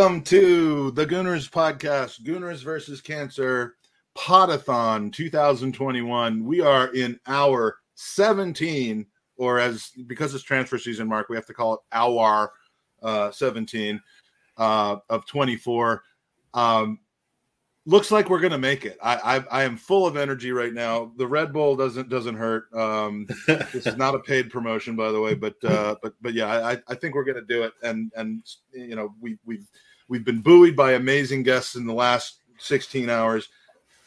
welcome to the Gooners podcast, Gooners versus Cancer Podathon 2021. We are in hour 17, or as because it's transfer season, Mark, we have to call it hour uh, 17 uh, of 24. Um, looks like we're gonna make it. I, I, I am full of energy right now. The Red Bull doesn't doesn't hurt. Um, this is not a paid promotion, by the way, but uh, but but yeah, I, I think we're gonna do it. And and you know we we've we've been buoyed by amazing guests in the last 16 hours.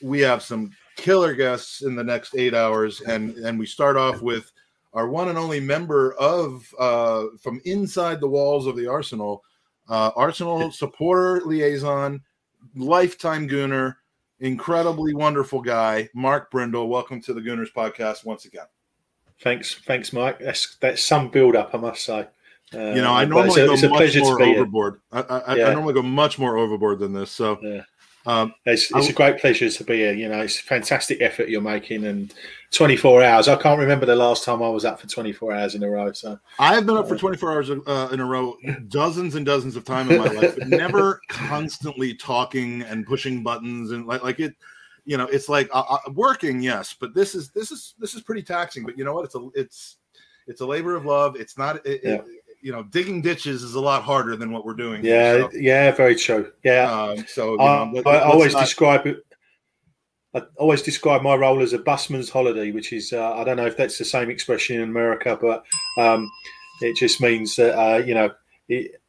We have some killer guests in the next eight hours, and and we start off with our one and only member of uh, from inside the walls of the Arsenal, uh, Arsenal supporter liaison lifetime Gooner, incredibly wonderful guy, Mark Brindle. Welcome to the Gooners podcast once again. Thanks, thanks, Mike. That's that's some build up, I must say. Uh, you know, I normally a, go much more overboard. I, I, yeah. I, normally go much more overboard than this. So, yeah. Um, it's, it's a great pleasure to be here. You know, it's a fantastic effort you're making, and 24 hours. I can't remember the last time I was up for 24 hours in a row. So I have been up for 24 hours uh, in a row, dozens and dozens of time in my life, but never constantly talking and pushing buttons and like like it. You know, it's like uh, uh, working, yes, but this is this is this is pretty taxing. But you know what? It's a it's it's a labor of love. It's not. It, yeah. it, you know, digging ditches is a lot harder than what we're doing. Yeah, here, so. yeah, very true. Yeah. Um, so I, know, let, I always not... describe it. I always describe my role as a busman's holiday, which is uh, I don't know if that's the same expression in America, but um, it just means that uh, you know it,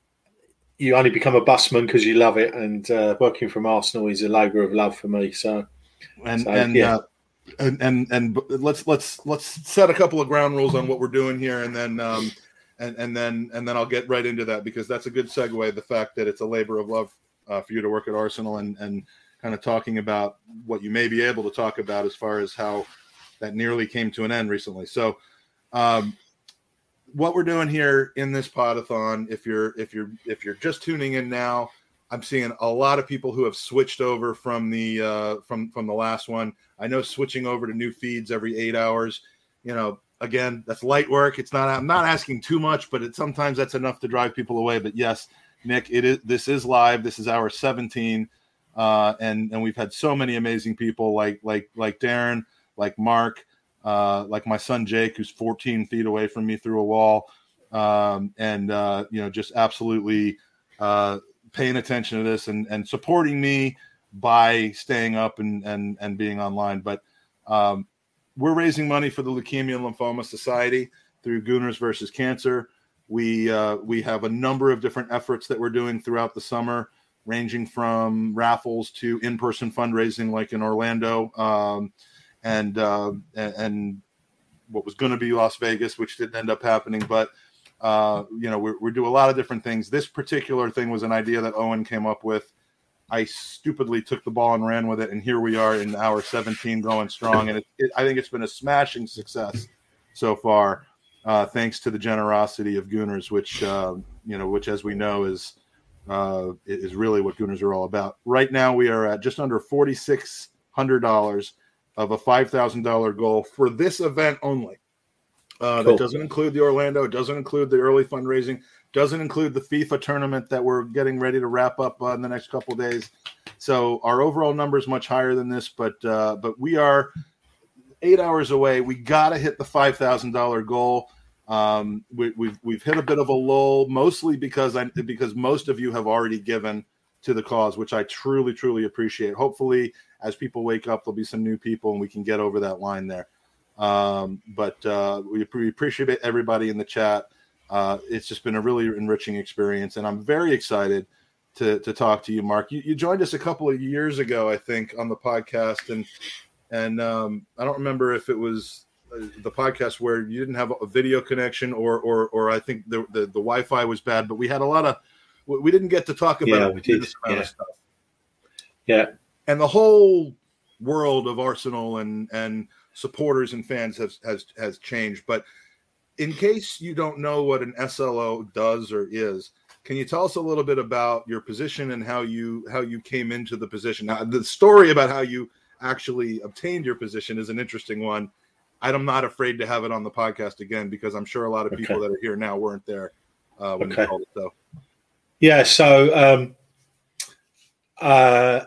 you only become a busman because you love it, and uh, working from Arsenal is a labour of love for me. So, and so, and yeah. Uh, and, and and let's let's let's set a couple of ground rules on what we're doing here, and then um, and and then and then I'll get right into that because that's a good segue. The fact that it's a labor of love uh, for you to work at Arsenal and and kind of talking about what you may be able to talk about as far as how that nearly came to an end recently. So, um, what we're doing here in this podathon, if you're if you're if you're just tuning in now, I'm seeing a lot of people who have switched over from the uh, from from the last one. I know switching over to new feeds every eight hours. You know, again, that's light work. It's not. I'm not asking too much, but it, sometimes that's enough to drive people away. But yes, Nick, it is. This is live. This is hour 17, uh, and and we've had so many amazing people like like like Darren, like Mark, uh, like my son Jake, who's 14 feet away from me through a wall, um, and uh, you know just absolutely uh, paying attention to this and and supporting me by staying up and and and being online. But um, we're raising money for the Leukemia and Lymphoma Society through Gooners versus Cancer. We uh, we have a number of different efforts that we're doing throughout the summer, ranging from raffles to in-person fundraising, like in Orlando, um, and, uh, and, what was going to be Las Vegas, which didn't end up happening. But uh, you know, we we do a lot of different things. This particular thing was an idea that Owen came up with I stupidly took the ball and ran with it, and here we are in hour 17 going strong. And it, it, I think it's been a smashing success so far, uh, thanks to the generosity of Gooners, which uh, you know, which as we know is uh, is really what Gooners are all about. Right now, we are at just under forty six hundred dollars of a five thousand dollar goal for this event only. Uh, cool. That doesn't include the Orlando. It doesn't include the early fundraising. Doesn't include the FIFA tournament that we're getting ready to wrap up uh, in the next couple days. So our overall number is much higher than this, but uh, but we are eight hours away. We got to hit the five thousand dollar goal. Um, we, have we've, we've hit a bit of a lull, mostly because I because most of you have already given to the cause, which I truly truly appreciate. Hopefully, as people wake up, there'll be some new people, and we can get over that line there. Um, but uh, we, we appreciate everybody in the chat uh, it's just been a really enriching experience, and I'm very excited to to talk to you, Mark. You, you joined us a couple of years ago, I think, on the podcast, and and um, I don't remember if it was uh, the podcast where you didn't have a video connection, or or or I think the the, the Wi-Fi was bad, but we had a lot of we didn't get to talk about yeah, we did. Yeah. stuff. Yeah, and the whole world of Arsenal and and supporters and fans has has has changed, but in case you don't know what an SLO does or is, can you tell us a little bit about your position and how you how you came into the position? Now, the story about how you actually obtained your position is an interesting one. I'm not afraid to have it on the podcast again because I'm sure a lot of people okay. that are here now weren't there uh, when okay. you called it. So, Yeah, so um, uh,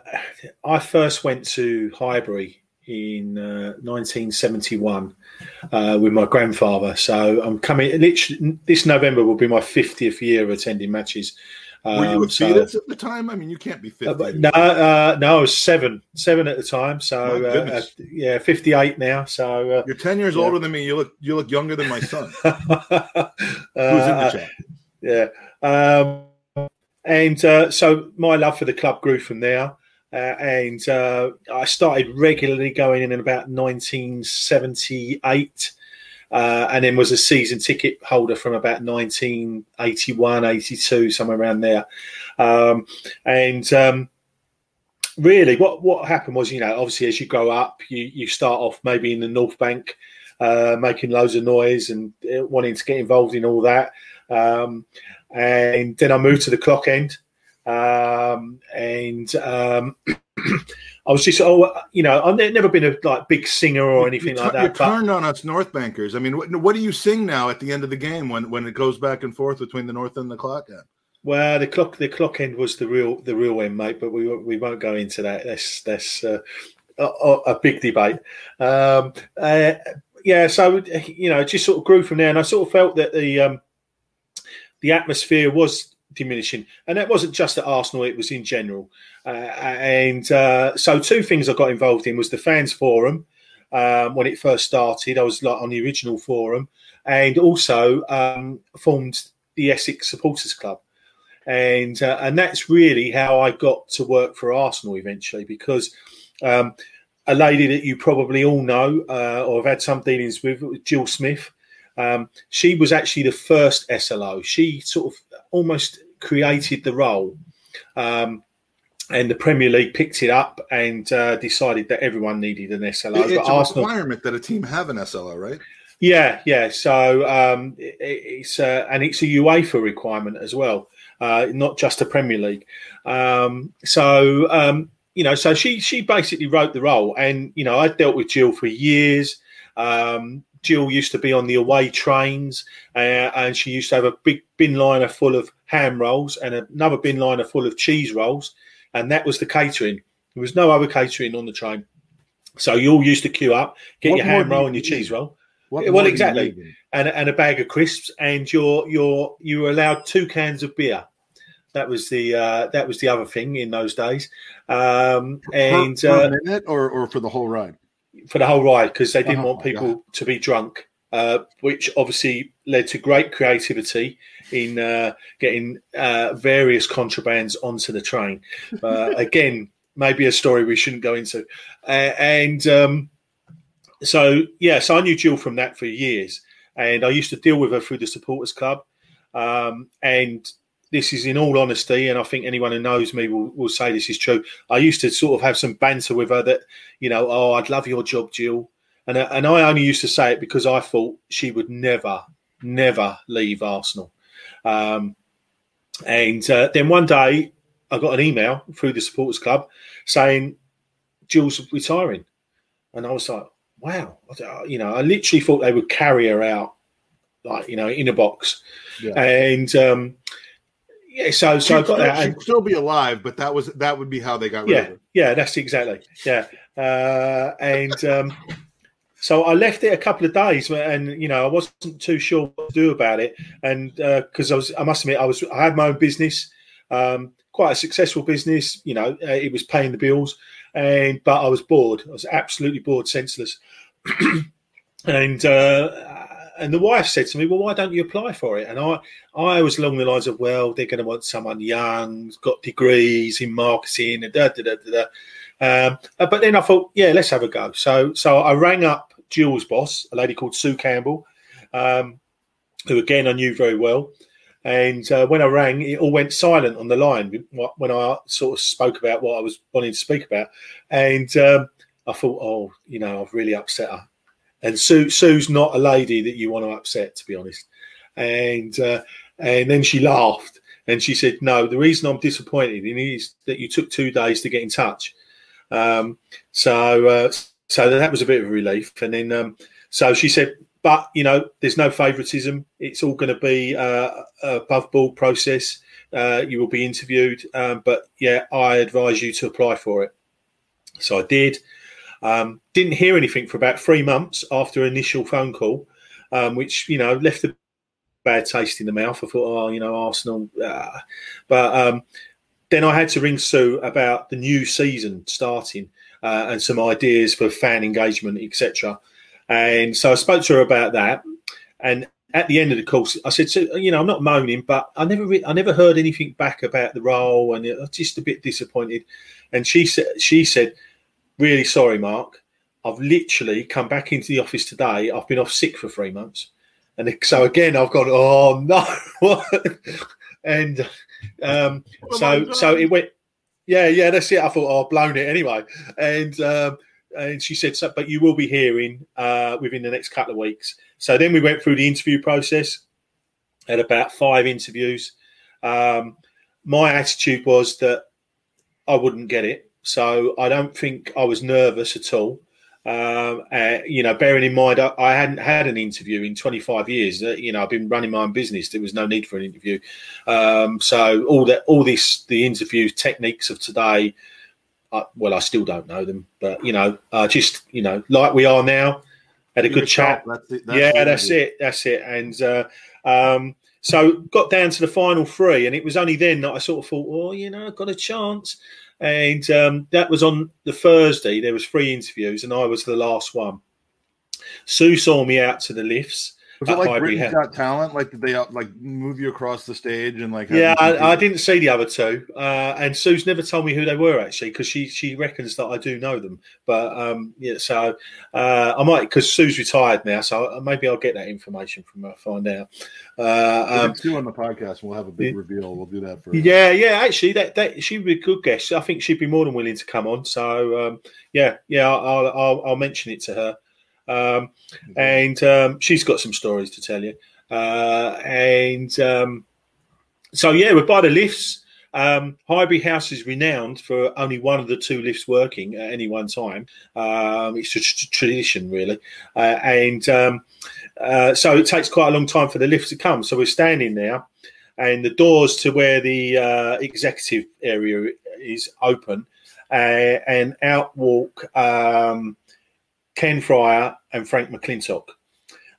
I first went to Highbury in uh, 1971 uh, with my grandfather. So I'm coming. Literally, this November will be my 50th year of attending matches. Were you a um, so, at the time? I mean, you can't be 50. Uh, no, uh, no, I was seven, seven at the time. So uh, uh, yeah, 58 now. So uh, you're 10 years yeah. older than me. You look, you look younger than my son. Who's in the chat? Yeah. Um, and so my love for the club grew from there. And I started regularly going in in about 1978 uh, and then was a season ticket holder from about 1981, 82, somewhere around there. Um, and um, really, what what happened was, you know, obviously as you grow up, you you start off maybe in the North Bank, uh, making loads of noise and uh, wanting to get involved in all that. Um, and then I moved to the clock end. Um, and um, I was just, oh, you know, I've never been a like big singer or anything like that. You turned on us North Bankers. I mean, what, what, do you sing now at the end of the game when when it goes back and forth between the North and the clock end? Well, the clock the clock end was the real the real end, mate. But we we won't go into that. That's that's uh, a, a, big debate. Um, uh, yeah, so you know, it just sort of grew from there, and I sort of felt that the um, the atmosphere was diminishing. And that wasn't just at Arsenal, it was in general. Uh, and uh, so, two things I got involved in was the fans forum. Um, when it first started, I was like on the original forum, and also um, formed the Essex Supporters Club, and uh, and that's really how I got to work for Arsenal eventually because um, a lady that you probably all know uh, or have had some dealings with, Jill Smith. Um, she was actually the first SLO. She sort of almost created the role. Um, and the Premier League picked it up and uh, decided that everyone needed an SLO. It's but a Arsenal, requirement that a team have an SLO, right? Yeah, yeah. So um, it, it's uh, and it's a UEFA requirement as well, uh, not just a Premier League. Um, so um, you know, so she she basically wrote the role, and you know, I dealt with Jill for years. Jill used to be on the away trains, uh, and she used to have a big bin liner full of ham rolls and another bin liner full of cheese rolls, and that was the catering. There was no other catering on the train, so you all used to queue up, get what your ham roll and your cheese roll. What well, exactly, and and a bag of crisps, and you're you're you were allowed two cans of beer. That was the uh, that was the other thing in those days. Um, and per, per uh, minute or or for the whole ride for the whole ride because they didn't oh, want people to be drunk, uh, which obviously led to great creativity in uh, getting uh, various contrabands onto the train. Uh, again, maybe a story we shouldn't go into. and um, so, yeah, so I knew Jill from that for years, and I used to deal with her through the supporters club. Um, and this is in all honesty, and I think anyone who knows me will, will say this is true. I used to sort of have some banter with her that, you know, oh, I'd love your job, Jill. And, and I only used to say it because I thought she would never, never leave Arsenal. Um, and uh, then one day I got an email through the supporters club saying Jill's retiring. And I was like, wow. You know, I literally thought they would carry her out, like, you know, in a box. Yeah. And, um, yeah, so so I got that. She'd still be alive, but that was that would be how they got rid yeah, of her. Yeah, that's exactly. Yeah, uh, and um, so I left it a couple of days, and you know I wasn't too sure what to do about it, and because uh, I was, I must admit, I was, I had my own business, um, quite a successful business. You know, uh, it was paying the bills, and but I was bored. I was absolutely bored, senseless, and uh, and the wife said to me, "Well, why don't you apply for it?" And I, I was along the lines of, "Well, they're going to want someone young, got degrees in marketing, and da da da da." da. Um, uh, but then I thought, "Yeah, let's have a go." So, so I rang up Jill's boss, a lady called Sue Campbell, um, who again I knew very well. And uh, when I rang, it all went silent on the line when I sort of spoke about what I was wanting to speak about. And um, I thought, oh, you know, I've really upset her. And Sue, Sue's not a lady that you want to upset, to be honest. And uh, and then she laughed and she said, "No, the reason I'm disappointed in is that you took two days to get in touch." Um, so uh, so that was a bit of a relief. And then um, so she said, "But you know, there's no favouritism. It's all going to be uh, above board process. uh, you will be interviewed. Um, but yeah, I advise you to apply for it. So I did. Um, didn't hear anything for about three months after initial phone call, um, which you know left a bad taste in the mouth. I thought, oh, you know, Arsenal. Uh, but um, then I had to ring Sue about the new season starting uh, and some ideas for fan engagement, etc. And so I spoke to her about that. And at the end of the course, I said, so, you know, I'm not moaning, but I never, re- I never heard anything back about the role, and I was just a bit disappointed. And she said, she said, really sorry, Mark. I've literally come back into the office today. I've been off sick for three months, and so again, I've gone, oh no, and um, so so it went, yeah, yeah, that's it. I thought, oh, I've blown it anyway, and um, and she said, so, but you will be hearing uh, within the next couple of weeks. So then we went through the interview process, had about five interviews. Um, my attitude was that I wouldn't get it. So I don't think I was nervous at all. Um, uh, you know, bearing in mind I, I, hadn't had an interview in 25 years. Uh, you know, I've been running my own business. There was no need for an interview. Um, so all that, all this, the interview techniques of today. Uh, well, I still don't know them, but you know, just you know, like we are now, had a good chat. That's it, that's yeah, that's it. That's it. And uh, um, so got down to the final three, and it was only then that I sort of thought, oh, you know, I've got a chance. And um, that was on the Thursday. There was three interviews, and I was the last one. Sue saw me out to the lifts was it like Britain's Got Talent? Like did they uh, like move you across the stage and like? Yeah, I, I, didn't see the other two, uh, and Sue's never told me who they were actually because she she reckons that I do know them. But um, yeah, so uh, I might because Sue's retired now, so maybe I'll get that information from her. Find out. Uh, um, Sue on the podcast, we'll have a big reveal. We'll do that for. Yeah, yeah. Actually, that that she'd be a good guest. I think she'd be more than willing to come on. So um, yeah, yeah, I'll, I'll I'll mention it to her. Um, and um, she's got some stories to tell you. Uh, and um, so, yeah, we're by the lifts. Um, Highbury House is renowned for only one of the two lifts working at any one time. Um, it's a t- tradition, really. Uh, and um, uh, so it takes quite a long time for the lift to come. So we're standing there, and the doors to where the uh, executive area is open, uh, and out walk um, Ken Friar and Frank McLintock.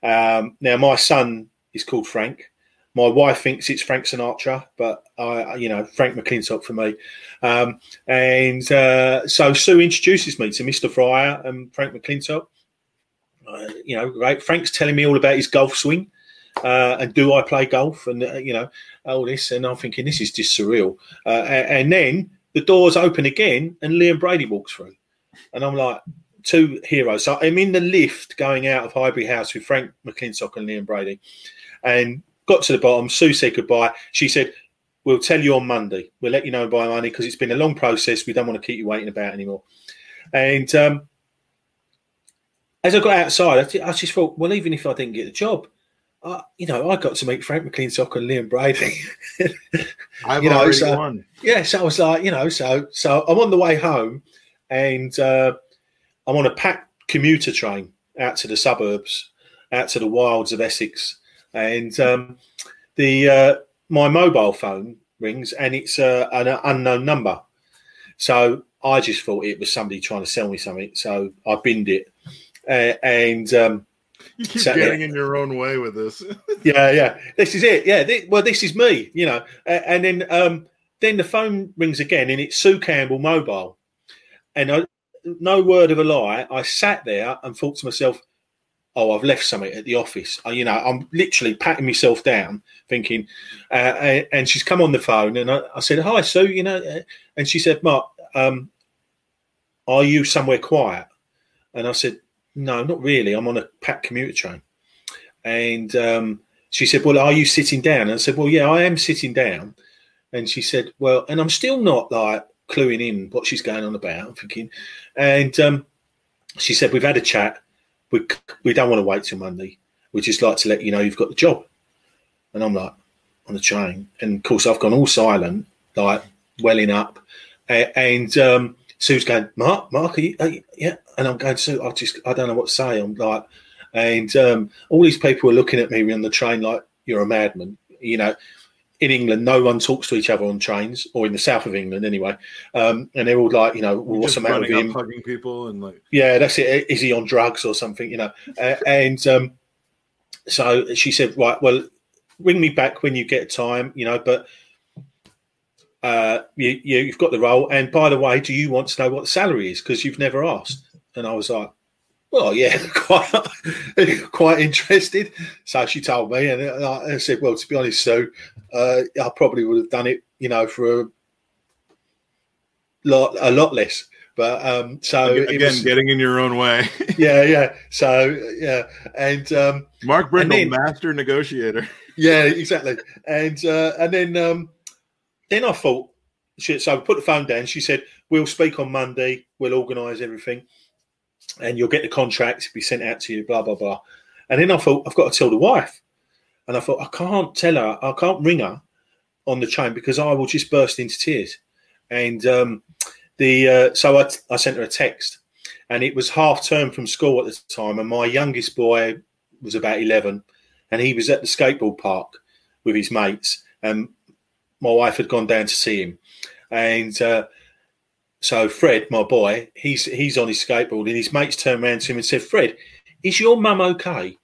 Um, now, my son is called Frank. My wife thinks it's Frank Sinatra, but I, you know, Frank McLintock for me. Um, and uh, so Sue introduces me to Mr. Friar and Frank McLintock. Uh, you know, right? Frank's telling me all about his golf swing. Uh, and do I play golf? And uh, you know all this, and I'm thinking this is just surreal. Uh, and, and, then the doors open again, and Liam Brady walks through, and I'm like, two heroes. So I'm in the lift going out of Highbury House with Frank McLintock and Liam Brady, and got to the bottom. Sue said goodbye. She said, "We'll tell you on Monday. We'll let you know by Monday because it's been a long process. We don't want to keep you waiting about anymore." And um, as I got outside, I, just thought, well, even if I didn't get the job, uh, you know, I got to meet Frank McLintock and Liam Brady. I've you know, already so, won. Yeah, so I was like, you know, so so I'm on the way home, and uh, I'm on a packed commuter train out to the suburbs, out to the wilds of Essex, and um, the uh, my mobile phone rings and it's uh, an unknown number. So I just thought it was somebody trying to sell me something. So I binned it, uh, and um, you keep getting in your own way with this. yeah, yeah. This is it. Yeah. This, well, this is me. You know. and then um, then the phone rings again, and it's Sue Campbell mobile, and I no word of a lie, I sat there and thought to myself, "Oh, I've left something at the office." You know, I'm literally patting myself down, thinking. Uh, and she's come on the phone, and I, I, said, "Hi, Sue." You know, uh, and she said, "Mark, um, are you somewhere quiet?" And I said, "No, not really. I'm on a packed commuter train." And um, she said, "Well, are you sitting down?" And I said, "Well, yeah, I am sitting down." And she said, "Well, and I'm still not like cluing in what she's going on about. I'm thinking, and um, she said, "We've had a chat. We we don't want to wait till Monday. We just like to let you know you've got the job." And I'm like, on the train, and of course I've gone all silent, like welling up, and um, Sue's going, "Mark, Mark, are you, are you, yeah?" And I'm going, "Sue, I just I don't know what to say." I'm like, and um, all these people are looking at me on the train like you're a madman, you know in England, no one talks to each other on trains, or in the south of England anyway. Um, and they're all like, you know, well, what's the matter with him? Hugging people and like, yeah, that's it. Is he on drugs or something? You know, uh, and um, so she said, right, well, ring me back when you get time, you know, but uh, you, you, have got the role. And by the way, do you want to know what the salary is? Because you've never asked. And I was like, well, yeah, quite, quite interested. So she told me, and I said, well, to be honest, Sue, uh, I probably would have done it, you know, for a lot, a lot less. But um, so again, was, getting in your own way. yeah, yeah. So yeah, and um, Mark Brindle, then, master negotiator. Yeah, exactly. And uh, and then um, then I thought, she, so I put the phone down. She said, "We'll speak on Monday. We'll organise everything, and you'll get the contract to be sent out to you." Blah blah blah. And then I thought, I've got to tell the wife, and I thought I can't tell her, I can't ring her on the chain because I will just burst into tears. And um, the uh, so I, I sent her a text, and it was half term from school at the time, and my youngest boy was about eleven, and he was at the skateboard park with his mates, and my wife had gone down to see him, and uh, so Fred, my boy, he's he's on his skateboard, and his mates turned around to him and said, "Fred, is your mum okay?"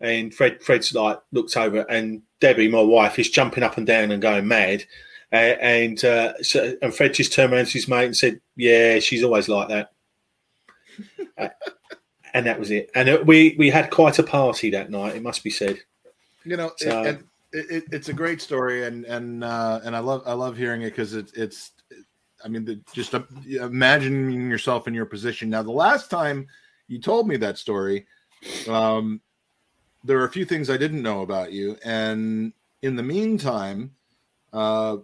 And Fred, Fred's like looked over, and Debbie, my wife, is jumping up and down and going mad. Uh, and uh, so, and Fred just turned around to his mate and said, "Yeah, she's always like that." uh, and that was it. And we we had quite a party that night. It must be said. You know, so, it, it, it's a great story, and and uh, and I love I love hearing it because it, it's, I mean, the, just uh, imagining yourself in your position. Now, the last time you told me that story, um, there are a few things I didn't know about you, and in the meantime, uh,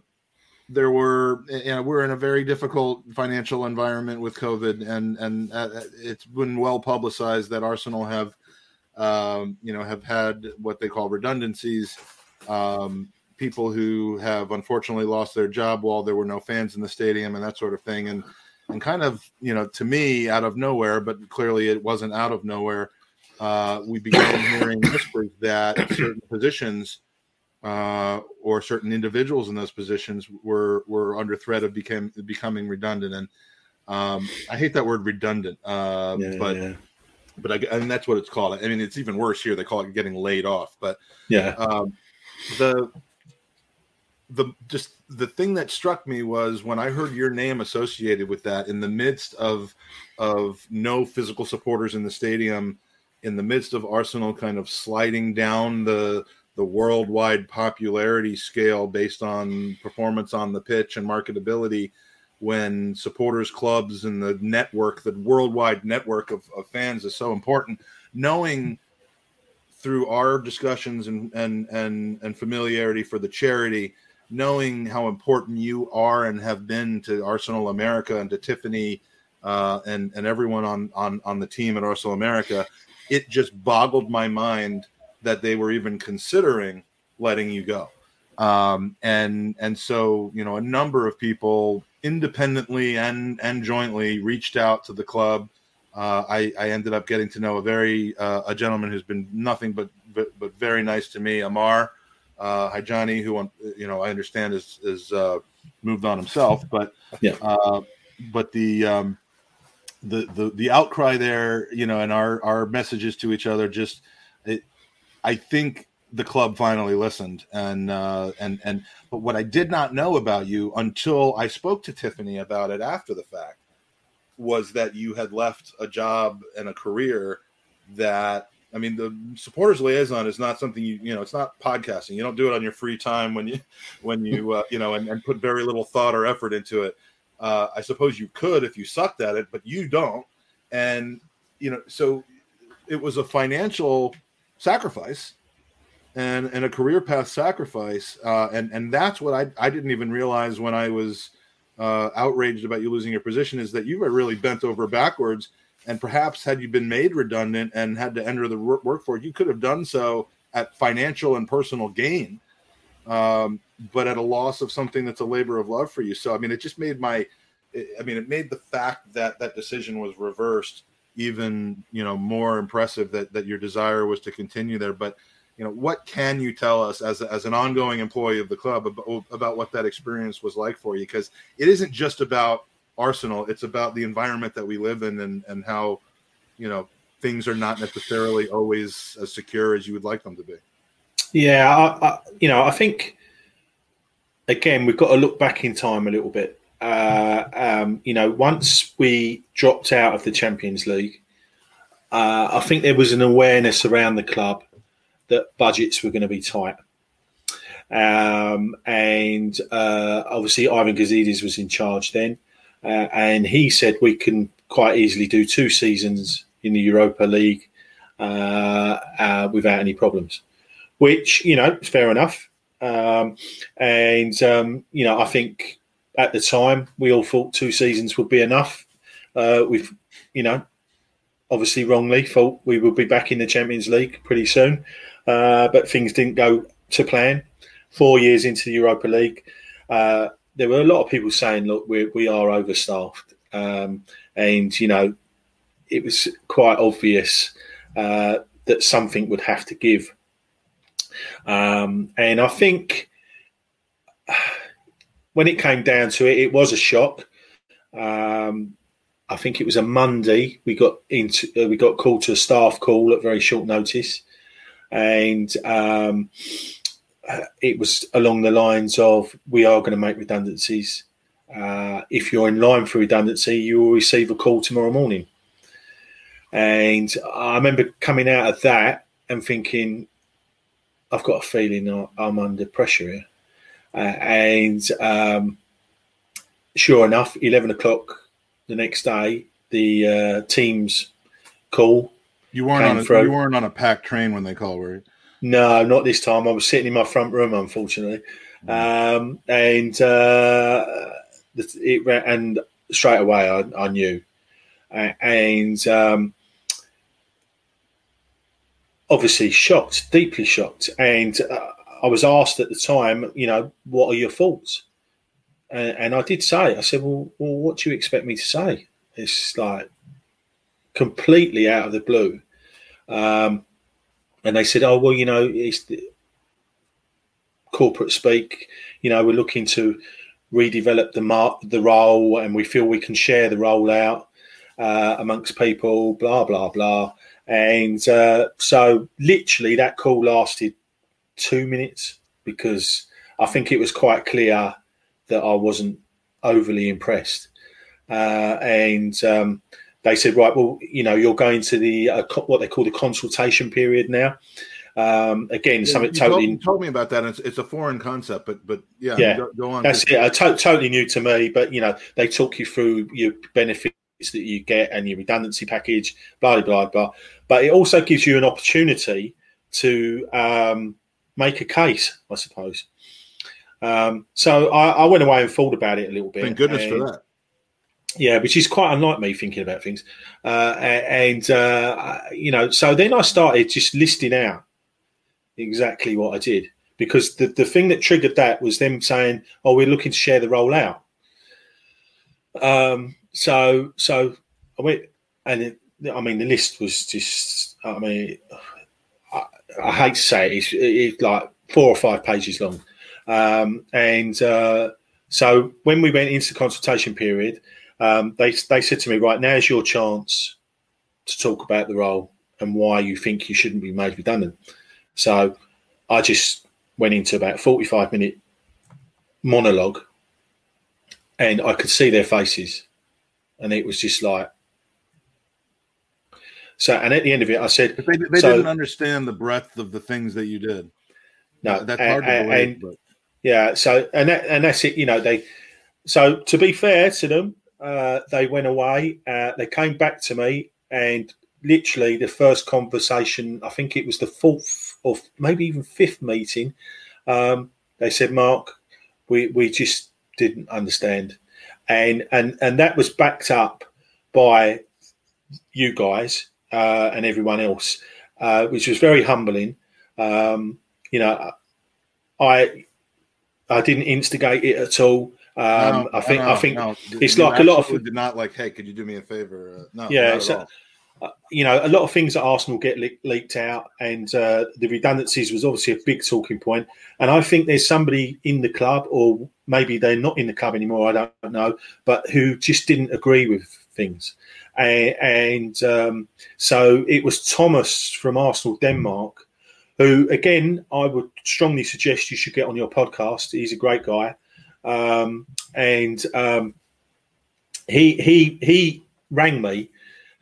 there were you know we're in a very difficult financial environment with COVID, and and uh, it's been well publicized that Arsenal have um, you know have had what they call redundancies um, people who have unfortunately lost their job while there were no fans in the stadium and that sort of thing. And and kind of you know to me out of nowhere, but clearly it wasn't out of nowhere. Uh, we began hearing whispers that certain positions uh, or certain individuals in those positions were were under threat of became becoming redundant. And um, I hate that word redundant, uh, yeah, but. Yeah. But I, and that's what it's called. I mean, it's even worse here. They call it getting laid off. But yeah, um, the the just the thing that struck me was when I heard your name associated with that in the midst of of no physical supporters in the stadium, in the midst of Arsenal kind of sliding down the the worldwide popularity scale based on performance on the pitch and marketability when supporters clubs and the network the worldwide network of, of fans is so important knowing through our discussions and and and and familiarity for the charity, knowing how important you are and have been to Arsenal America and to Tiffany uh, and and everyone on on on the team at Arsenal America, it just boggled my mind that they were even considering letting you go. Um, and and so you know a number of people independently and and jointly reached out to the club uh, I, I, ended up getting to know a very uh, a gentleman who's been nothing but but, but very nice to me, Amar uh, Hijani, who you know I understand is is uh, moved on himself, but yeah, uh, but the um, the the the outcry there, you know, and our our messages to each other, just it, I think the club finally listened, and uh, and and but what I did not know about you until I spoke to Tiffany about it after the fact was that you had left a job and a career that I mean, the supporters liaison is not something you you know. It's not podcasting. You don't do it on your free time when you when you uh, you know and, and, put very little thought or effort into it. Uh, I suppose you could if you sucked at it, but you don't. And you know, so it was a financial sacrifice and and a career path sacrifice. Uh, and and that's what I I didn't even realize when I was uh, outraged about you losing your position is that you were really bent over backwards. And perhaps had you been made redundant and had to enter the workforce, you could have done so at financial and personal gain, um, but at a loss of something that's a labor of love for you. So, I mean, it just made my, I mean, it made the fact that that decision was reversed even, you know, more impressive that that your desire was to continue there. But you know, what can you tell us as, as an ongoing employee of the club about, about what that experience was like for you? Because it isn't just about Arsenal; it's about the environment that we live in and and how, you know, things are not necessarily always as secure as you would like them to be. Yeah, I, I, you know, I think again we've got to look back in time a little bit. Uh, um, you know, once we dropped out of the Champions League, uh, I think there was an awareness around the club that budgets were going to be tight. Um, and uh, obviously, Ivan Gazidis was in charge then, uh, and he said we can quite easily do two seasons in the Europa League uh, uh, without any problems, which you know is fair enough. Um, and um, you know, I think at the time we all thought two seasons would be enough. Uh, we've, you know, obviously wrongly thought we would be back in the Champions League pretty soon, uh, but things didn't go to plan. Four years into the Europa League, uh, there were a lot of people saying, "Look, we we are overstaffed," um, and you know, it was quite obvious uh, that something would have to give. Um, and I think when it came down to it, it was a shock. Um, I think it was a Monday. We got into uh, we got called to a staff call at very short notice, and um, it was along the lines of we are going to make redundancies. Uh, if you're in line for redundancy, you will receive a call tomorrow morning. And I remember coming out of that and thinking, I've got a feeling I'm under pressure here. Uh, and um, sure enough, 11 o'clock the next day, the uh, team's call. You weren't on a, through. you weren't on a packed train when they called, were you? No, not this time. I was sitting in my front room, unfortunately, mm. um, and uh, it and straight away I, I knew, and um, obviously shocked, deeply shocked, and uh, I was asked at the time, you know, what are your thoughts? And, and I did say, I said, well, well, what do you expect me to say? It's like completely out of the blue. Um, and they said, oh, well, you know, it's corporate speak. You know, we're looking to redevelop the mar- the role, and we feel we can share the role out uh, amongst people. Blah blah blah. And uh, so, literally, that call lasted two minutes because I think it was quite clear that I wasn't overly impressed. Uh, and um, they said, right, well, you know, you're going to the uh, co- what they call the consultation period now. Um, again, yeah, something totally. Told, told, me about that. It's, it's, a foreign concept, but but yeah, yeah, go, go on. That's it. Uh, to- totally new to me, but you know, they talk you through your benefits that you get and your redundancy package, blah blah blah blah. But it also gives you an opportunity to um, make a case, I suppose. Um, so I, I, went away and thought about it a little bit. Thank goodness for that. Yeah, which is quite unlike me thinking about things. Uh, and, uh, you know, so then I started just listing out exactly what I did because the, the thing that triggered that was them saying, oh, we're looking to share the role out. Um, so, so I went, and it, I mean, the list was just, I mean, I, I hate to say it, it's, it's, like four or five pages long. Um, and uh, so when we went into the consultation period, um, they, they said to me, right, now's your chance to talk about the role and why you think you shouldn't be made redundant. So I just went into about 45 minute monologue and I could see their faces and it was just like so and at the end of it i said but they, they so, didn't understand the breadth of the things that you did no that's hard and, to believe and, yeah so and that, and that's it you know they so to be fair to them uh, they went away uh, they came back to me and literally the first conversation i think it was the fourth or maybe even fifth meeting um, they said mark we we just didn't understand and and and that was backed up by you guys uh, and everyone else, uh, which was very humbling. Um, you know, I I didn't instigate it at all. Um, no, I think no, I think no. it's you like a lot of did not like. Hey, could you do me a favor? Uh, no, yeah. So, uh, you know, a lot of things at Arsenal get le- leaked out, and uh, the redundancies was obviously a big talking point. And I think there's somebody in the club, or maybe they're not in the club anymore. I don't know, but who just didn't agree with things. And, and um, so it was Thomas from Arsenal Denmark, who again I would strongly suggest you should get on your podcast. He's a great guy, um, and um, he he he rang me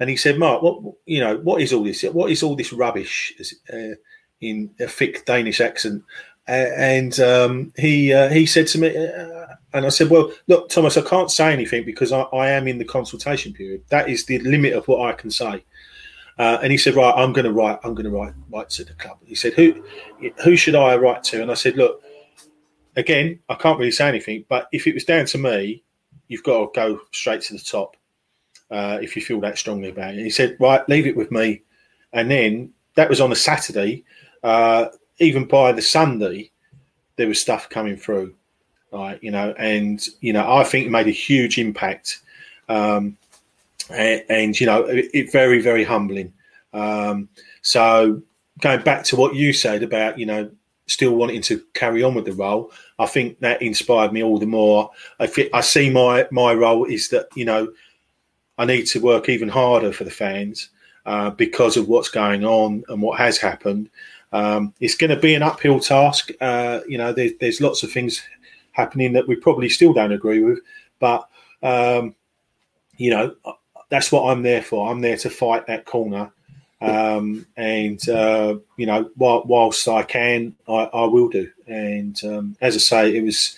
and he said, "Mark, what you know? What is all this? What is all this rubbish?" Uh, in a thick Danish accent, and um, he uh, he said to me, uh, and I said, "Well, look, Thomas, I can't say anything because I, I, am in the consultation period. That is the limit of what I can say." Uh, and he said, "Right, I'm going to write. I'm going to write write to the club." He said, "Who who should I write to?" And I said, "Look, again, I can't really say anything, but if it was down to me, you've got to go straight to the top." uh, if you feel that strongly about it. He said, right, leave it with me. And then that was on a Saturday. Uh, even by the Sunday, there was stuff coming through, right? You know, and you know, I think it made a huge impact, um, and, and, you know, it, it, very, very humbling. Um, so going back to what you said about, you know, still wanting to carry on with the role, I think that inspired me all the more. I, I see my my role is that you know I need to work even harder for the fans uh, because of what's going on and what has happened. Um, it's going to be an uphill task. Uh, you know, there's, there's lots of things happening that we probably still don't agree with, but um, you know, that's what I'm there for. I'm there to fight that corner. Um, and uh, you know, while, whilst I can, I, I will do. And um, as I say, it was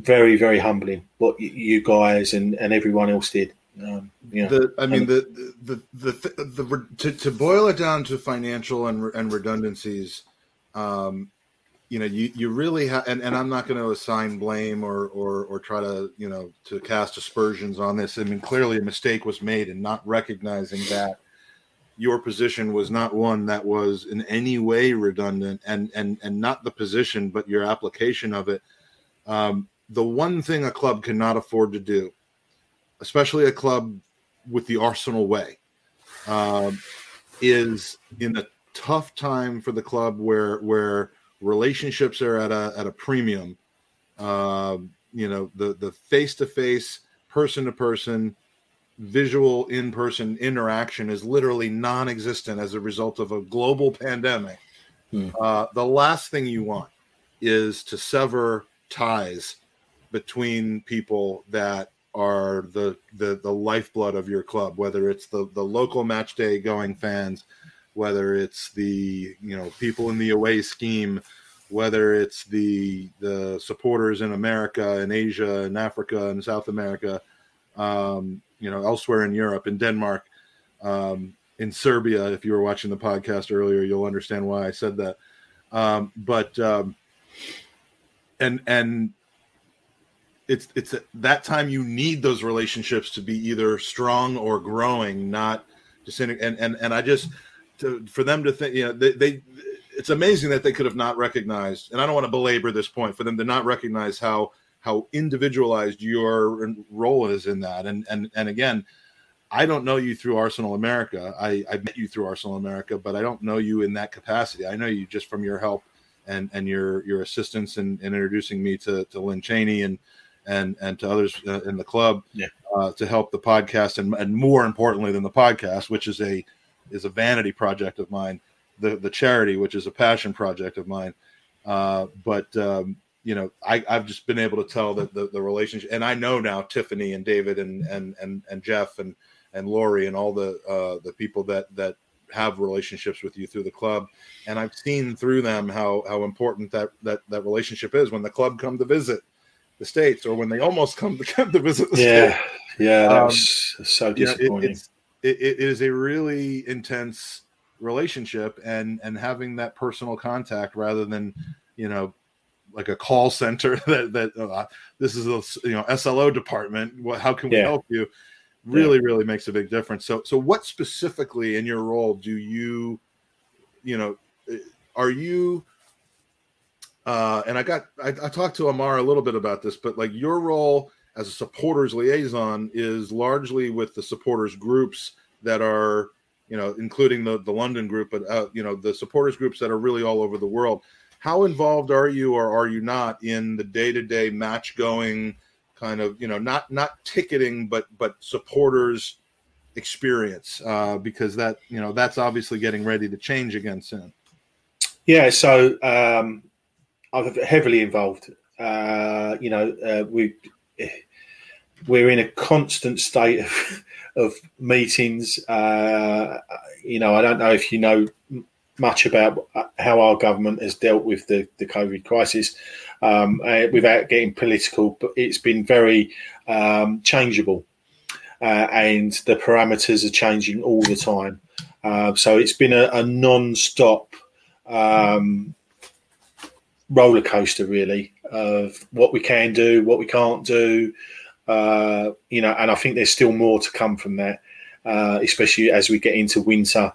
very, very humbling what you guys and, and everyone else did. Um, yeah. The, I mean, the, the, the, the, the, to, to boil it down to financial and, and redundancies, um, you know, you, you really have, and, and I'm not going to assign blame or, or, or try to, you know, to cast aspersions on this. I mean, clearly a mistake was made in not recognizing that your position was not one that was in any way redundant and, and, and not the position, but your application of it. Um, the one thing a club cannot afford to do especially a club with the Arsenal way, um, is in a tough time for the club where where relationships are at a at a premium. Uh, you know, the the face to face, person to person, visual in person interaction is literally non existent as a result of a global pandemic. Hmm. Uh, the last thing you want is to sever ties between people that are the the the lifeblood of your club whether it's the the local match day going fans whether it's the you know people in the away scheme whether it's the the supporters in america and asia and africa and south america um, you know elsewhere in europe in denmark um, in serbia if you were watching the podcast earlier you'll understand why i said that. Um, but um, and and it's it's that time you need those relationships to be either strong or growing, not just and and and I just to, for them to think, you know, they, they it's amazing that they could have not recognized, and I don't want to belabor this point for them to not recognize how how individualized your role is in that, and and and again. I don't know you through Arsenal America. I, I met you through Arsenal America, but I don't know you in that capacity. I know you just from your help and and your your assistance in, in introducing me to to Lynn Cheney and and and to others uh, in the club yeah. uh, to help the podcast and, and more importantly than the podcast which is a is a vanity project of mine the the charity which is a passion project of mine uh, but um, you know I, i've just been able to tell that the, the relationship and i know now tiffany and david and and and, and jeff and and lori and all the uh, the people that that have relationships with you through the club. And i've seen through them how how important that that that relationship is when the club come to visit the states or when they almost come to come to visit the yeah. State. yeah that um, was so disappointing. it, it, it is a really intense relationship and and having that personal contact rather than you know like a call center that that uh, this is a you know SLO department what how can we yeah. help you really yeah. really makes a big difference so so what specifically in your role do you you know are you uh, and I got I, I talked to Amar a little bit about this, but like your role as a supporters liaison is largely with the supporters groups that are you know, including the the London group, but uh, you know, the supporters groups that are really all over the world. How involved are you, or are you not, in the day to day match going kind of, you know, not not ticketing, but but supporters experience? Uh, because that you know that's obviously getting ready to change again soon. Yeah, so um, I'm heavily involved. Uh, you know, uh, we we're in a constant state of, of meetings. Uh, you know, I don't know if you know much about how our government has dealt with the, the COVID crisis um, uh, without getting political, but it's been very um, changeable. Uh, and the parameters are changing all the time. Uh, so it's been a, a non-stop um, roller coaster, really, of what we can do, what we can't do, uh, you know, and I think there's still more to come from that, uh, especially as we get into winter.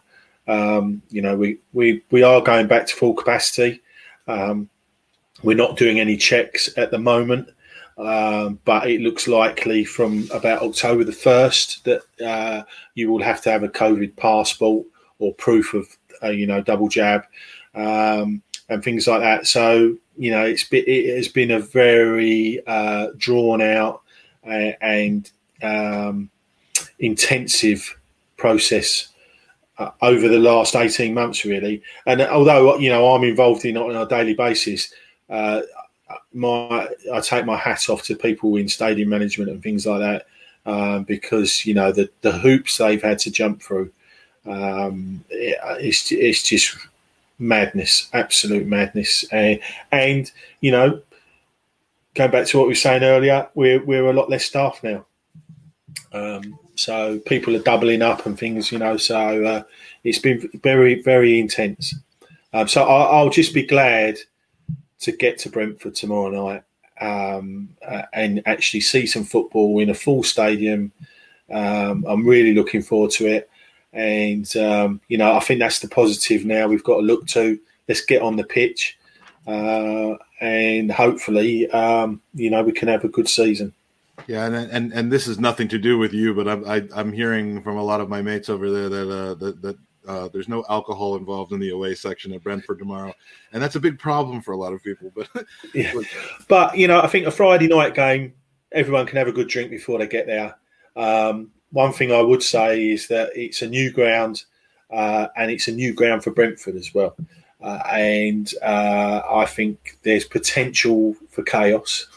Um, you know, we, we, we are going back to full capacity. Um, we're not doing any checks at the moment, um, but it looks likely from about October the 1st that uh, you will have to have a COVID passport or proof of, uh, you know, double jab um, and things like that. So, you know, it's been, it has been a very uh, drawn out and um, intensive process uh, over the last 18 months, really. And although, you know, I'm involved in it on a daily basis, uh, my I take my hat off to people in stadium management and things like that um, because, you know, the, the hoops they've had to jump through. Um, it, it's, it's just madness, absolute madness. Uh, and, you know, going back to what we were saying earlier, we're we're a lot less staff now. Um, so people are doubling up and things, you know. So uh, it's been very very intense. Um, so I, will just be glad to get to Brentford tomorrow night um, uh, and actually see some football in a full stadium. Um, I'm really looking forward to it, and um, you know I think that's the positive now. We've got to look to. Let's get on the pitch. Uh, and hopefully, um, you know, we can have a good season. Yeah, and and and this is nothing to do with you, but I'm I, am i am hearing from a lot of my mates over there that uh, that, that uh, there's no alcohol involved in the away section at Brentford tomorrow, and that's a big problem for a lot of people. But yeah, but you know, I think a Friday night game, everyone can have a good drink before they get there. Um, one thing I would say is that it's a new ground, uh, and it's a new ground for Brentford as well. Uh, and uh, I think there's potential for chaos.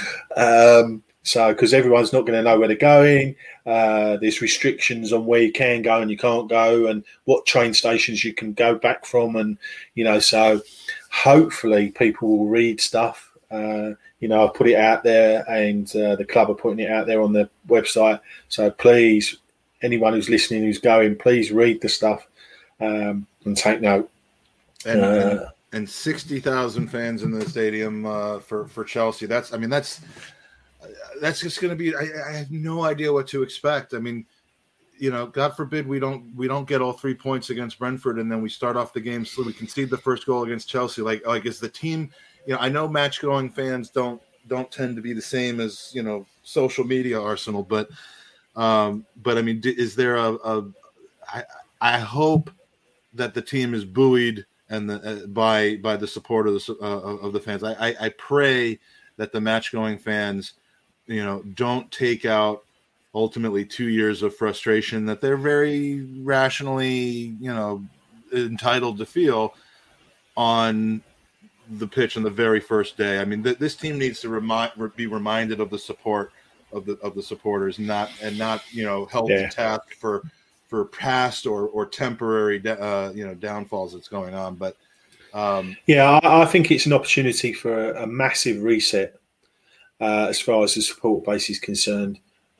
um, so, because everyone's not going to know where they're going, uh, there's restrictions on where you can go and you can't go, and what train stations you can go back from, and you know, so hopefully people will read stuff. Uh, you know, I've put it out there, and uh, the club are putting it out there on the website. So please, anyone who's listening, who's going, please read the stuff um, and take note and uh, and, sixty thousand fans in the stadium uh, for for Chelsea. That's I mean that's that's just going to be. I, I, have no idea what to expect. I mean, you know, God forbid we don't we don't get all three points against Brentford, and then we start off the game so we concede the first goal against Chelsea. Like like is the team? You know, I know match going fans don't don't tend to be the same as you know social media arsenal, but um, but I mean, is there a, a I, I hope that the team is buoyed and the, uh, by by the support of the uh, of the fans. I, I, I pray that the match going fans, you know, don't take out ultimately two years of frustration that they're very rationally, you know, entitled to feel on the pitch on the very first day. I mean, th- this team needs to remind be reminded of the support of the of the supporters, not and not you know held yeah. to task for for past or or temporary uh, you know downfalls that's going on. But um, yeah, I, I, think it's an opportunity for a, a massive reset uh, as far as the support base is concerned.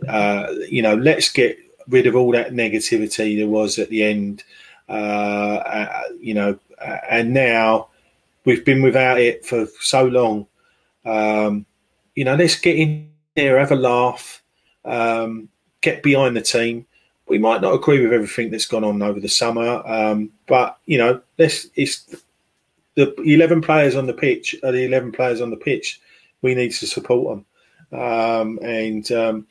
Uh, you know, let's get rid of all that negativity there was at the end. Uh, uh, you know, uh, and now we've been without it for so long. Um, you know, let's get in there, have a laugh, um, get behind the team we might not agree with everything that's gone on over the summer, um, but you know, this it's the eleven players on the pitch are the eleven players on the pitch. We need to support them, um, and um,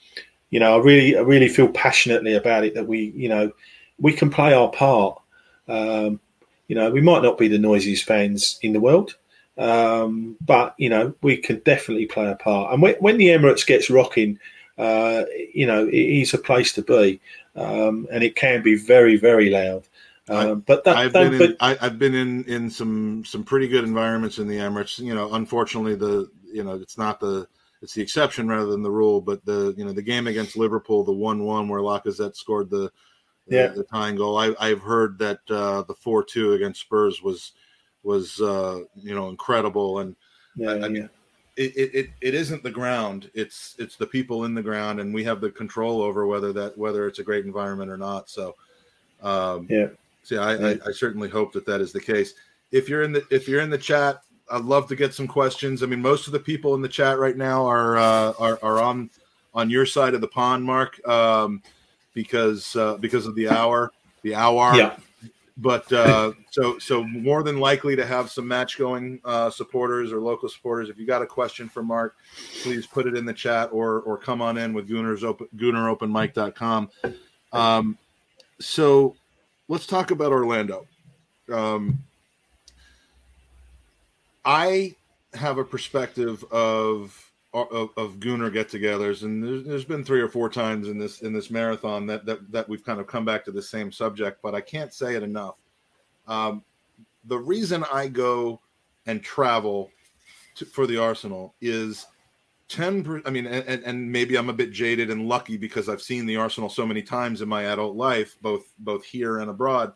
you know, I really, I really feel passionately about it that we, you know, we can play our part. Um, you know, we might not be the noisiest fans in the world, um, but you know, we can definitely play a part. And when, when the Emirates gets rocking, uh, you know, it is a place to be, um, and it can be very, very loud. Um, but that, I've that, been in, I, have been in in some some pretty good environments in the Emirates. You know, unfortunately, the you know it's not the it's the exception rather than the rule. But the you know the game against Liverpool, the one one where Lacazette scored the yeah. the, the tying goal. I, I've heard that uh, the four two against Spurs was was uh, you know incredible, and yeah, I, yeah. It, it, it isn't the ground; it's it's the people in the ground, and we have the control over whether that whether it's a great environment or not. So, um, yeah. So I, I, I certainly hope that that is the case. If you're in the if you're in the chat, I'd love to get some questions. I mean, most of the people in the chat right now are uh, are, are on on your side of the pond, Mark, um, because uh, because of the hour, the hour. Yeah. But uh, so so more than likely to have some match going uh, supporters or local supporters. If you got a question for Mark, please put it in the chat or or come on in with Gooner's open GoonerOpenMic.com. Um, so let's talk about Orlando. Um, I have a perspective of of, of get-togethers, and there's, there's been three or four times in this in this marathon that, that that we've kind of come back to the same subject, but I can't say it enough. Um, the reason I go and travel to, for the Arsenal is 10 i mean and, and maybe i'm a bit jaded and lucky because i've seen the arsenal so many times in my adult life both both here and abroad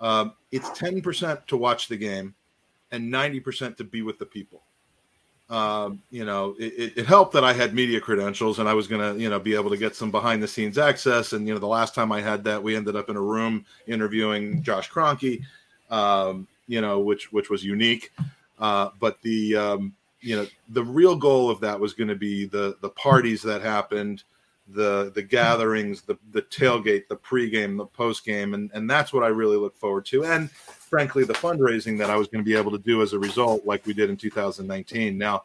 um, it's 10% to watch the game and 90% to be with the people. Um, you know it, it, helped that i had media credentials and i was going to you know be able to get some behind the scenes access. And you know the last time i had that we ended up in a room interviewing josh Kroenke, um, you know which which was unique. Uh, but the um, you know the real goal of that was going to be the the parties that happened the the gatherings the the tailgate the pregame the postgame. And and that's what i really look forward to. And frankly the fundraising that i was going to be able to do as a result like we did in 2019 now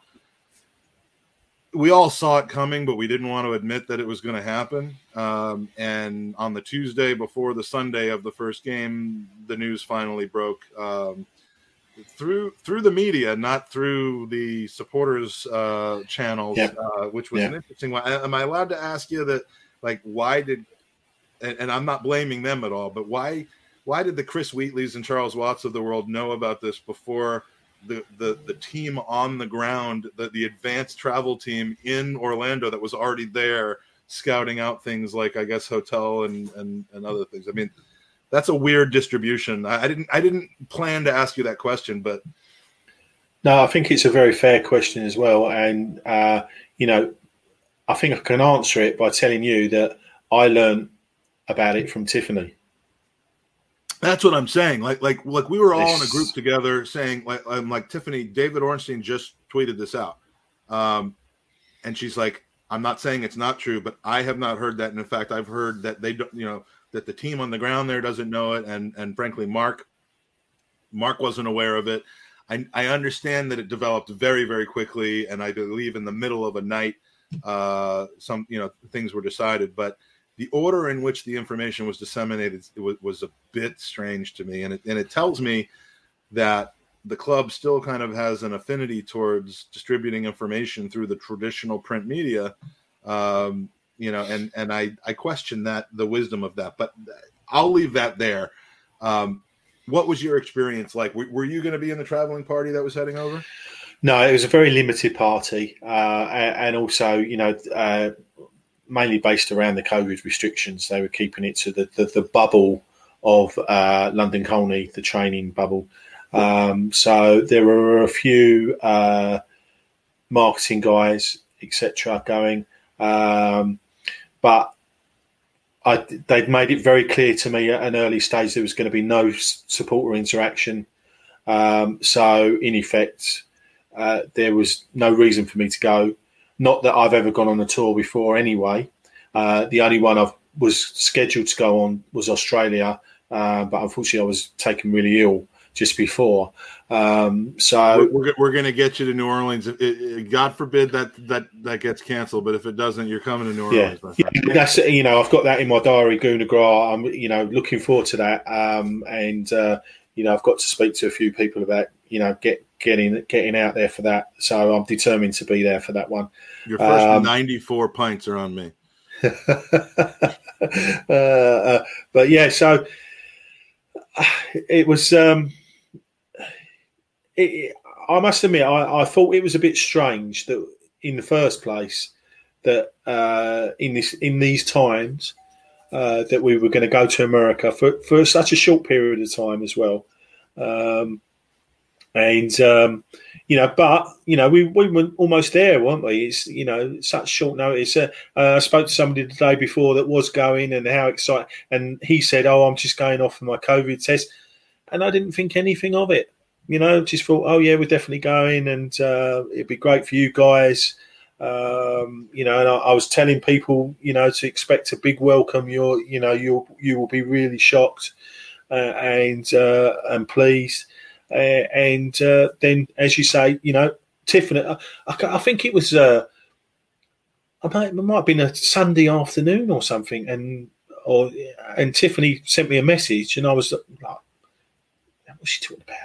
we all saw it coming but we didn't want to admit that it was going to happen um, and on the tuesday before the sunday of the first game the news finally broke um, through through the media, not through the supporters uh, channels, uh, which was an interesting one. Am I allowed to ask you that? Like, why did? And, and, I'm not blaming them at all, but why? Why did the Chris Wheatleys and Charles Watts of the world know about this before the the, the team on the ground, the, the advanced travel team in Orlando that was already there scouting out things like I guess hotel and and, and other things? I mean that's a weird distribution. I, I, didn't I didn't plan to ask you that question, but no, I think it's a very fair question as well. And uh, you know, I think I can answer it by telling you that I learned about it from Tiffany. That's what I'm saying. Like, like, like we were all in a group together saying, like, I'm like Tiffany. David Ornstein just tweeted this out, um, and she's like, I'm not saying it's not true, but I have not heard that. And in fact, I've heard that they don't, you know, that the team on the ground there doesn't know it, and and frankly, Mark Mark wasn't aware of it. I, I understand that it developed very very quickly, and I believe in the middle of a night, uh, some you know things were decided, but the order in which the information was disseminated was, was a bit strange to me, and it and it tells me that the club still kind of has an affinity towards distributing information through the traditional print media um, you know, and and I I question that the wisdom of that, but I'll leave that there. Um, what was your experience like? Were, were you going to be in the traveling party that was heading over? No, it was a very limited party, uh, and also you know. Uh, mainly based around the COVID restrictions, they were keeping it to the, the, the bubble of uh, London Colney, the training bubble. Um, so there were a few uh, marketing guys, etc., going. Um, but I, they'd made it very clear to me at an early stage there was going to be no supporter interaction. Um, so, in effect, uh, there was no reason for me to go. Not that I've ever gone on a tour before, anyway. Uh, the only one I was scheduled to go on was Australia, uh, but unfortunately, I was taken really ill just before. Um, so we're, we're, going to get you to New Orleans. It, it, God forbid that that that gets canceled, but if it doesn't, you're coming to New Orleans. Yeah, yeah that's you know I've got that in my diary. Guna. I'm you know looking forward to that. Um, and uh, you know I've got to speak to a few people about you know get getting getting out there for that. So I'm determined to be there for that one. Your first um, 94 pints are on me. uh, uh, but yeah, so it was. Um, it, I must admit, I, I, thought it was a bit strange that, in the first place, that uh, in this in these times, uh, that we were going to go to America for for such a short period of time as well. Um, and um, you know, but you know, we, we were almost there, weren't we? It's you know, such short notice. Uh, uh, I spoke to somebody the day before that was going, and how excited, and he said, "Oh, I'm just going off for my COVID test," and I didn't think anything of it. You know, just thought, "Oh yeah, we're definitely going, and uh, it'd be great for you guys." Um, you know, and I, I, was telling people, you know, to expect a big welcome. You're, you know, you you will be really shocked uh, and uh, and pleased uh, and uh, then, as you say, you know, Tiffany, I, I think it was, uh, I might, it might have been a Sunday afternoon or something, and or and Tiffany sent me a message, and I was like, "What's she talking about?"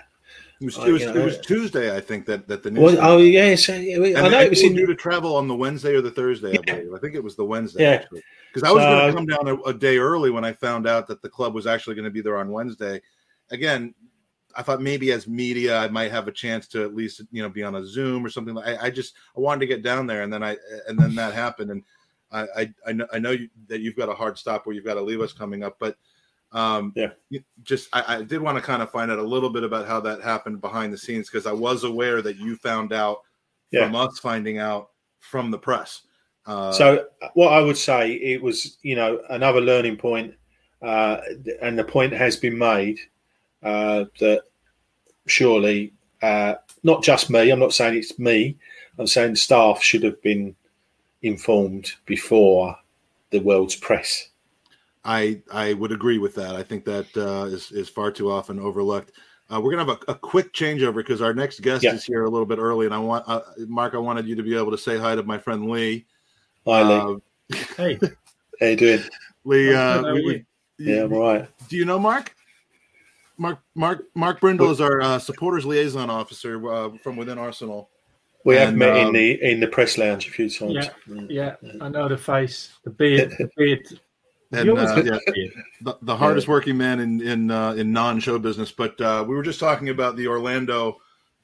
It was, it, was, know, it was, Tuesday, I think that that the news. Well, oh yes, yeah, I know it was in, due to travel on the Wednesday or the Thursday. Yeah. I believe. I think it was the Wednesday. Yeah, because I was going to come down a, a, day early when I found out that the club was actually going to be there on Wednesday. Again, I thought maybe as media I might have a chance to at least you know be on a Zoom or something. I, I just I wanted to get down there, and then I and then that happened, and I I, I know, I know you, that you've got a hard stop where you've got to leave us coming up, but um, yeah, just I, I did want to kind of find out a little bit about how that happened behind the scenes because I was aware that you found out yeah. from us finding out from the press. Uh, so what I would say it was you know another learning point, uh, and the point has been made uh, that surely uh, not just me. I'm not saying it's me. I'm saying staff should have been informed before the world's press. I I would agree with that. I think that uh, is is far too often overlooked. Uh, we're gonna have a, a quick changeover because our next guest yeah. is here a little bit early, and I want uh, Mark. I wanted you to be able to say hi to my friend Lee. Hi, Lee. Uh, hey, how you doing, Lee? Uh, we, we, yeah, I'm all right. Do you know Mark? Mark Mark Mark Brindle is our uh, supporters liaison officer uh, from within Arsenal. We and, have met um, in the in the press lounge a few times. Yeah, yeah, yeah. I know the face, the beard, the beard. And, uh, yeah, the, the, hardest working man in in uh, in non show business. But uh, we were just talking about the Orlando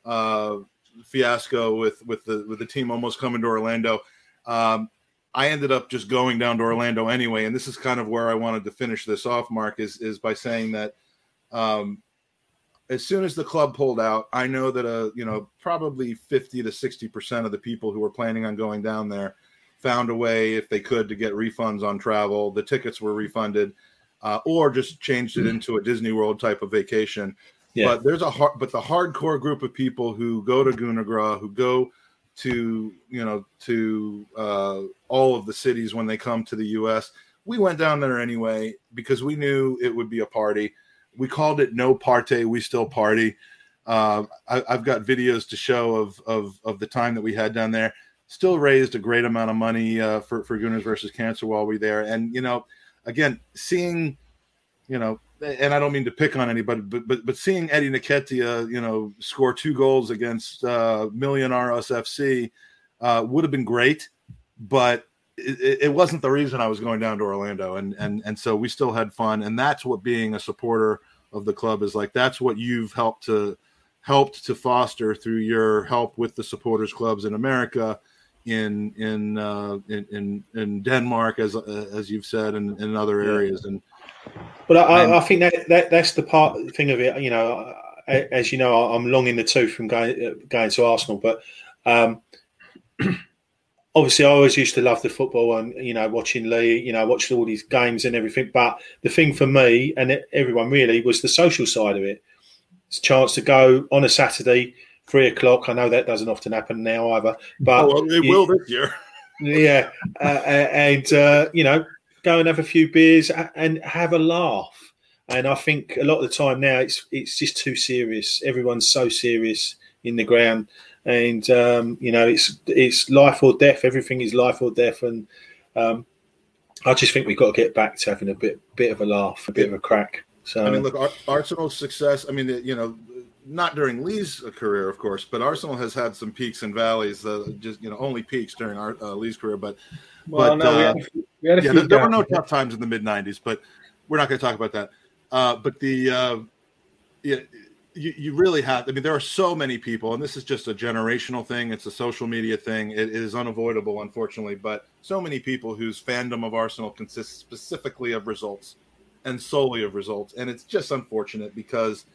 uh, fiasco with with the with the team almost coming to Orlando. Um, I ended up just going down to Orlando anyway, and this is kind of where I wanted to finish this off. Mark is is by saying that um, as soon as the club pulled out, I know that uh, you know probably fifty to sixty percent of the people who were planning on going down there found a way, if they could, to get refunds on travel. The tickets were refunded, uh, or just changed it mm. into a Disney World type of vacation. Yeah. But there's a hard, but the hardcore group of people who go to Gooner Gras, who go to you know to uh, all of the cities when they come to the U.S. We went down there anyway because we knew it would be a party we called it no parte we still party. Uh, I, have got videos to show of, of of the time that we had down there. Still raised a great amount of money uh, for for Gooners versus Cancer while we were there. And you know again seeing you know and I don't mean to pick on anybody but but but seeing Eddie Nketiah you know score two goals against uh, Millonarios FC uh, would have been great but it, it, wasn't the reason I was going down to Orlando, and and and so we still had fun, and that's what being a supporter of the club is like. That's what you've helped to helped to foster through your help with the supporters clubs in America, in in uh, in, in, in Denmark, as uh, as you've said, and in other areas. And but I, and, I think that, that that's the part thing of it. You know, as you know, I'm long in the tooth from going going to Arsenal, but. Um, obviously I always used to love the football and you know watching Lee, you know, watched all these games and everything. But the thing for me and everyone really was the social side of it. It's a chance to go on a Saturday, three o'clock. I know that doesn't often happen now either, but oh, well, it will this year. yeah, uh, and uh, you know, go and have a few beers and have a laugh. And I think a lot of the time now it's it's just too serious. Everyone's so serious in the ground, and um, you know it's it's life or death. Everything is life or death, and um, I just think we've got to get back to having a bit bit of a laugh, a bit of a crack. So I mean, look, Arsenal's success. I mean, you know, not during Lee's career, of course, but Arsenal has had some peaks and valleys. Uh, just you know, only peaks during our uh, Lee's career, but well, but no, we had we had a yeah, there, there were no tough times in the mid '90s, but we're not going to talk about that. Uh, but the uh, yeah, you, you really have. I mean, there are so many people, and this is just a generational thing. It's a social media thing. it, is unavoidable, unfortunately. But so many people whose fandom of Arsenal consists specifically of results and solely of results, and it's just unfortunate because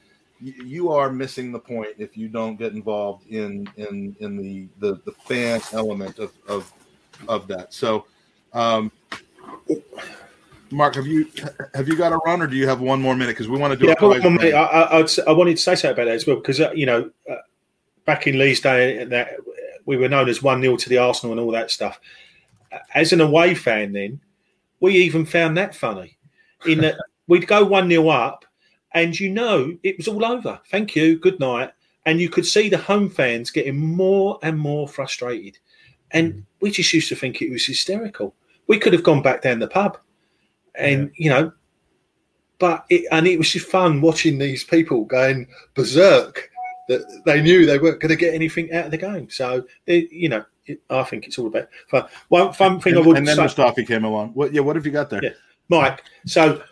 you are missing the point if you don't get involved in in in the the, the fan element of of of that. So, um, Mark, have you have you got a run, or do you have one more minute? Because we want to do. Yeah, one minute. I, I, I, wanted to say something about that as well because uh, you know, uh, back in Lee's day, that we were known as one 0 to the Arsenal and all that stuff. As an away fan, then we even found that funny. In that we'd go one 0 up, and you know it was all over. Thank you, good night. And you could see the home fans getting more and more frustrated, and we just used to think it was hysterical. We could have gone back down the pub and yeah. you know, but it, and it was just fun watching these people going berserk that they knew they weren't going to get anything out of the game. So it, you know, it, I think it's all about fun. One fun thing and, I would and then say, Mustafi came along. What? Yeah, what have you got there, yeah. Mike? So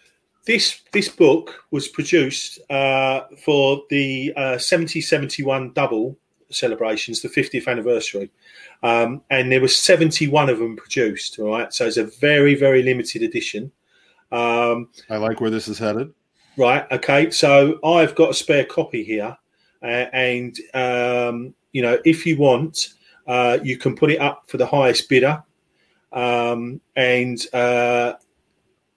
this this book was produced uh, for the uh, 70 71 double celebrations, the 50th anniversary. Um, and there were 71 of them produced, all right? So it's a very, very limited edition. Um, I like where this is headed. Right. Okay. So I've got a spare copy here, uh, and um, you know, if you want, uh, you can put it up for the highest bidder, um, and uh,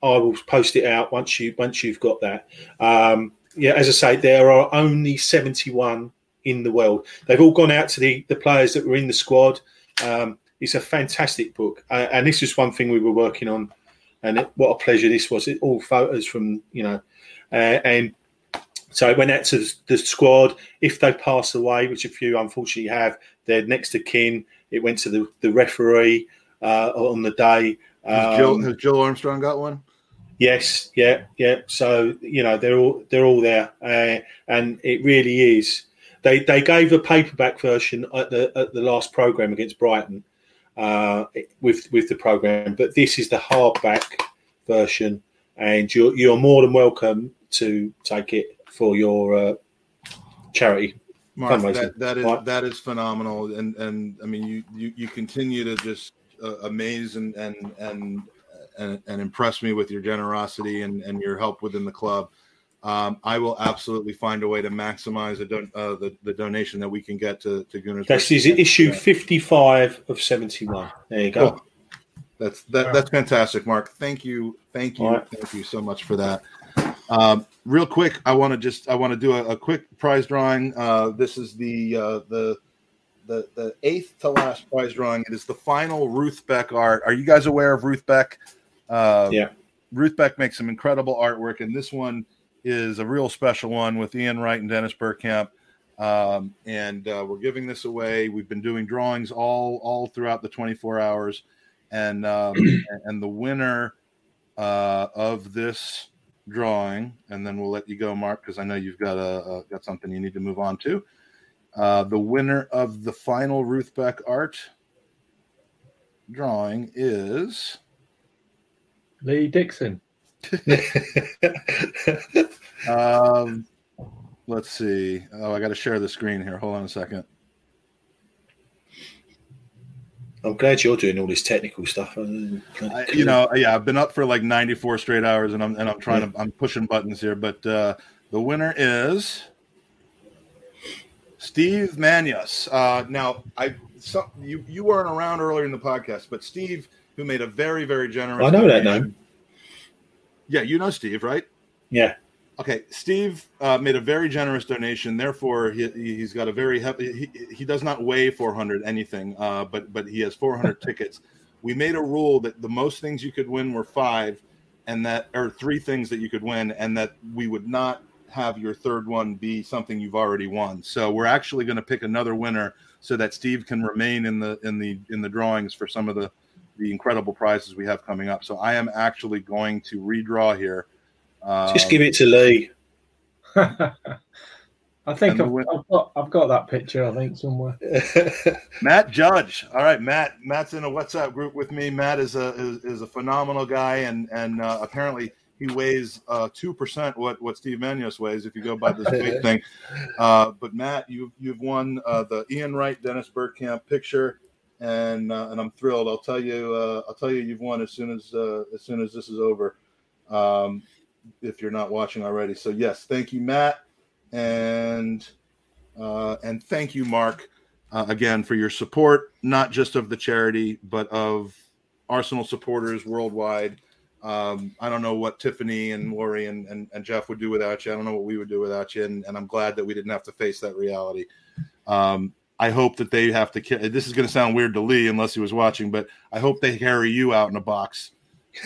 I will post it out once you once you've got that. Um, yeah, as I say, there are only seventy one in the world. They've all gone out to the the players that were in the squad. Um, it's a fantastic book, uh, and this is one thing we were working on and it, what a pleasure this was. It, all photos from you know, uh, and so it went out to the squad. If they pass away, which a few unfortunately have, they're next to kin. It went to the, the referee uh, on the day. Um, has, Jill, has Jill Armstrong got one? Yes, yeah, yeah. So you know they're all they're all there, uh, and it really is. They they gave a paperback version at the at the last program against Brighton, uh, with with the program. But this is the hardback version, and you're you're more than welcome to take it for your uh, charity. Mark, that, that is right? that is phenomenal, and and I mean you you, you continue to just uh, amaze and and and and, and impress me with your generosity and, and your help within the club. Um, I will absolutely find a way to maximize the, don- uh, the, the donation that we can get to to Gunners. This is issue fifty five of seventy one. There you go. Cool. That's that, that's fantastic, Mark. Thank you, thank you, right. thank you so much for that. Um, real quick, I want to just I want to do a, a, quick prize drawing. Uh, this is the uh, the the the eighth to last prize drawing. It is the final Ruth Beck art. Are you guys aware of Ruth Beck? Uh, yeah, Ruth Beck makes some incredible artwork, and this one is a real special one with Ian Wright and Dennis Bergkamp. Um, and uh, we're giving this away. We've been doing drawings all all throughout the 24 hours, and um, and the winner uh, of this drawing, and then we'll let you go, Mark, because I know you've got a, a, got something you need to move on to. Uh, the winner of the final Ruth Beck art drawing is Lee Dixon. um, let's see. Oh, I got to share the screen here. Hold on a second. I'm glad you're doing all this technical stuff. I, you know, yeah, I've been up for like 94 straight hours, and I'm and I'm trying yeah. to I'm pushing buttons here. But uh, the winner is Steve Manius. Uh, now, I so, you you weren't around earlier in the podcast, but Steve, who made a very very generous. I know that name. Yeah, you know Steve, right? Yeah. Okay, Steve uh, made a very generous donation. Therefore, he, he's got a very heavy. He, he does not weigh 400 anything, uh, but but he has 400 tickets. We made a rule that the most things you could win were five, and that or three things that you could win, and that we would not have your third one be something you've already won. So we're actually going to pick another winner so that Steve can remain in the in the in the drawings for some of the the incredible prizes we have coming up. So I am actually going to redraw here. Um, Just give it to Lee. I think I've, I've, got I've got that picture. I think somewhere. Matt Judge. All right, Matt. Matt's in a WhatsApp group with me. Matt is a is, is a phenomenal guy, and and uh, apparently he weighs uh, two uh, percent what what Steve Manos weighs if you go by this weight thing. Uh, but Matt, you've you've won uh, the Ian Wright Dennis Bergkamp picture, and uh, and I'm thrilled. I'll tell you I'll tell you you've won as soon as as soon as this is over. Um, if you're not watching already, so yes, thank you, Matt and uh, and thank you, Mark, uh, again for your support, not just of the charity, but of Arsenal supporters worldwide. Um, I don't know what Tiffany and Lori and, and, and, Jeff would do without you. I don't know what we would do without you, and, and I'm glad that we didn't have to face that reality. Um, I hope that they have to. This is going to sound weird to Lee unless he was watching, but I hope they carry you out in a box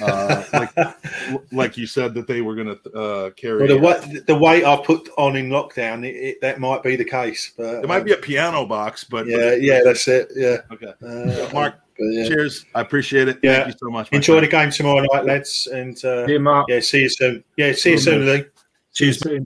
uh, like like you said that they were going to uh, carry. Well, the, weight, the weight I put on in lockdown, it, it, that might be the case. But it might um, be a piano box, but yeah, but yeah, that's it. Yeah. Okay, uh, Mark. Yeah. Cheers. I appreciate it. Yeah. Thank you so much. Enjoy friend. the game tomorrow night, lads. And uh, yeah, Mark. Yeah, see you soon. Yeah, see you soon, Lee. Cheers.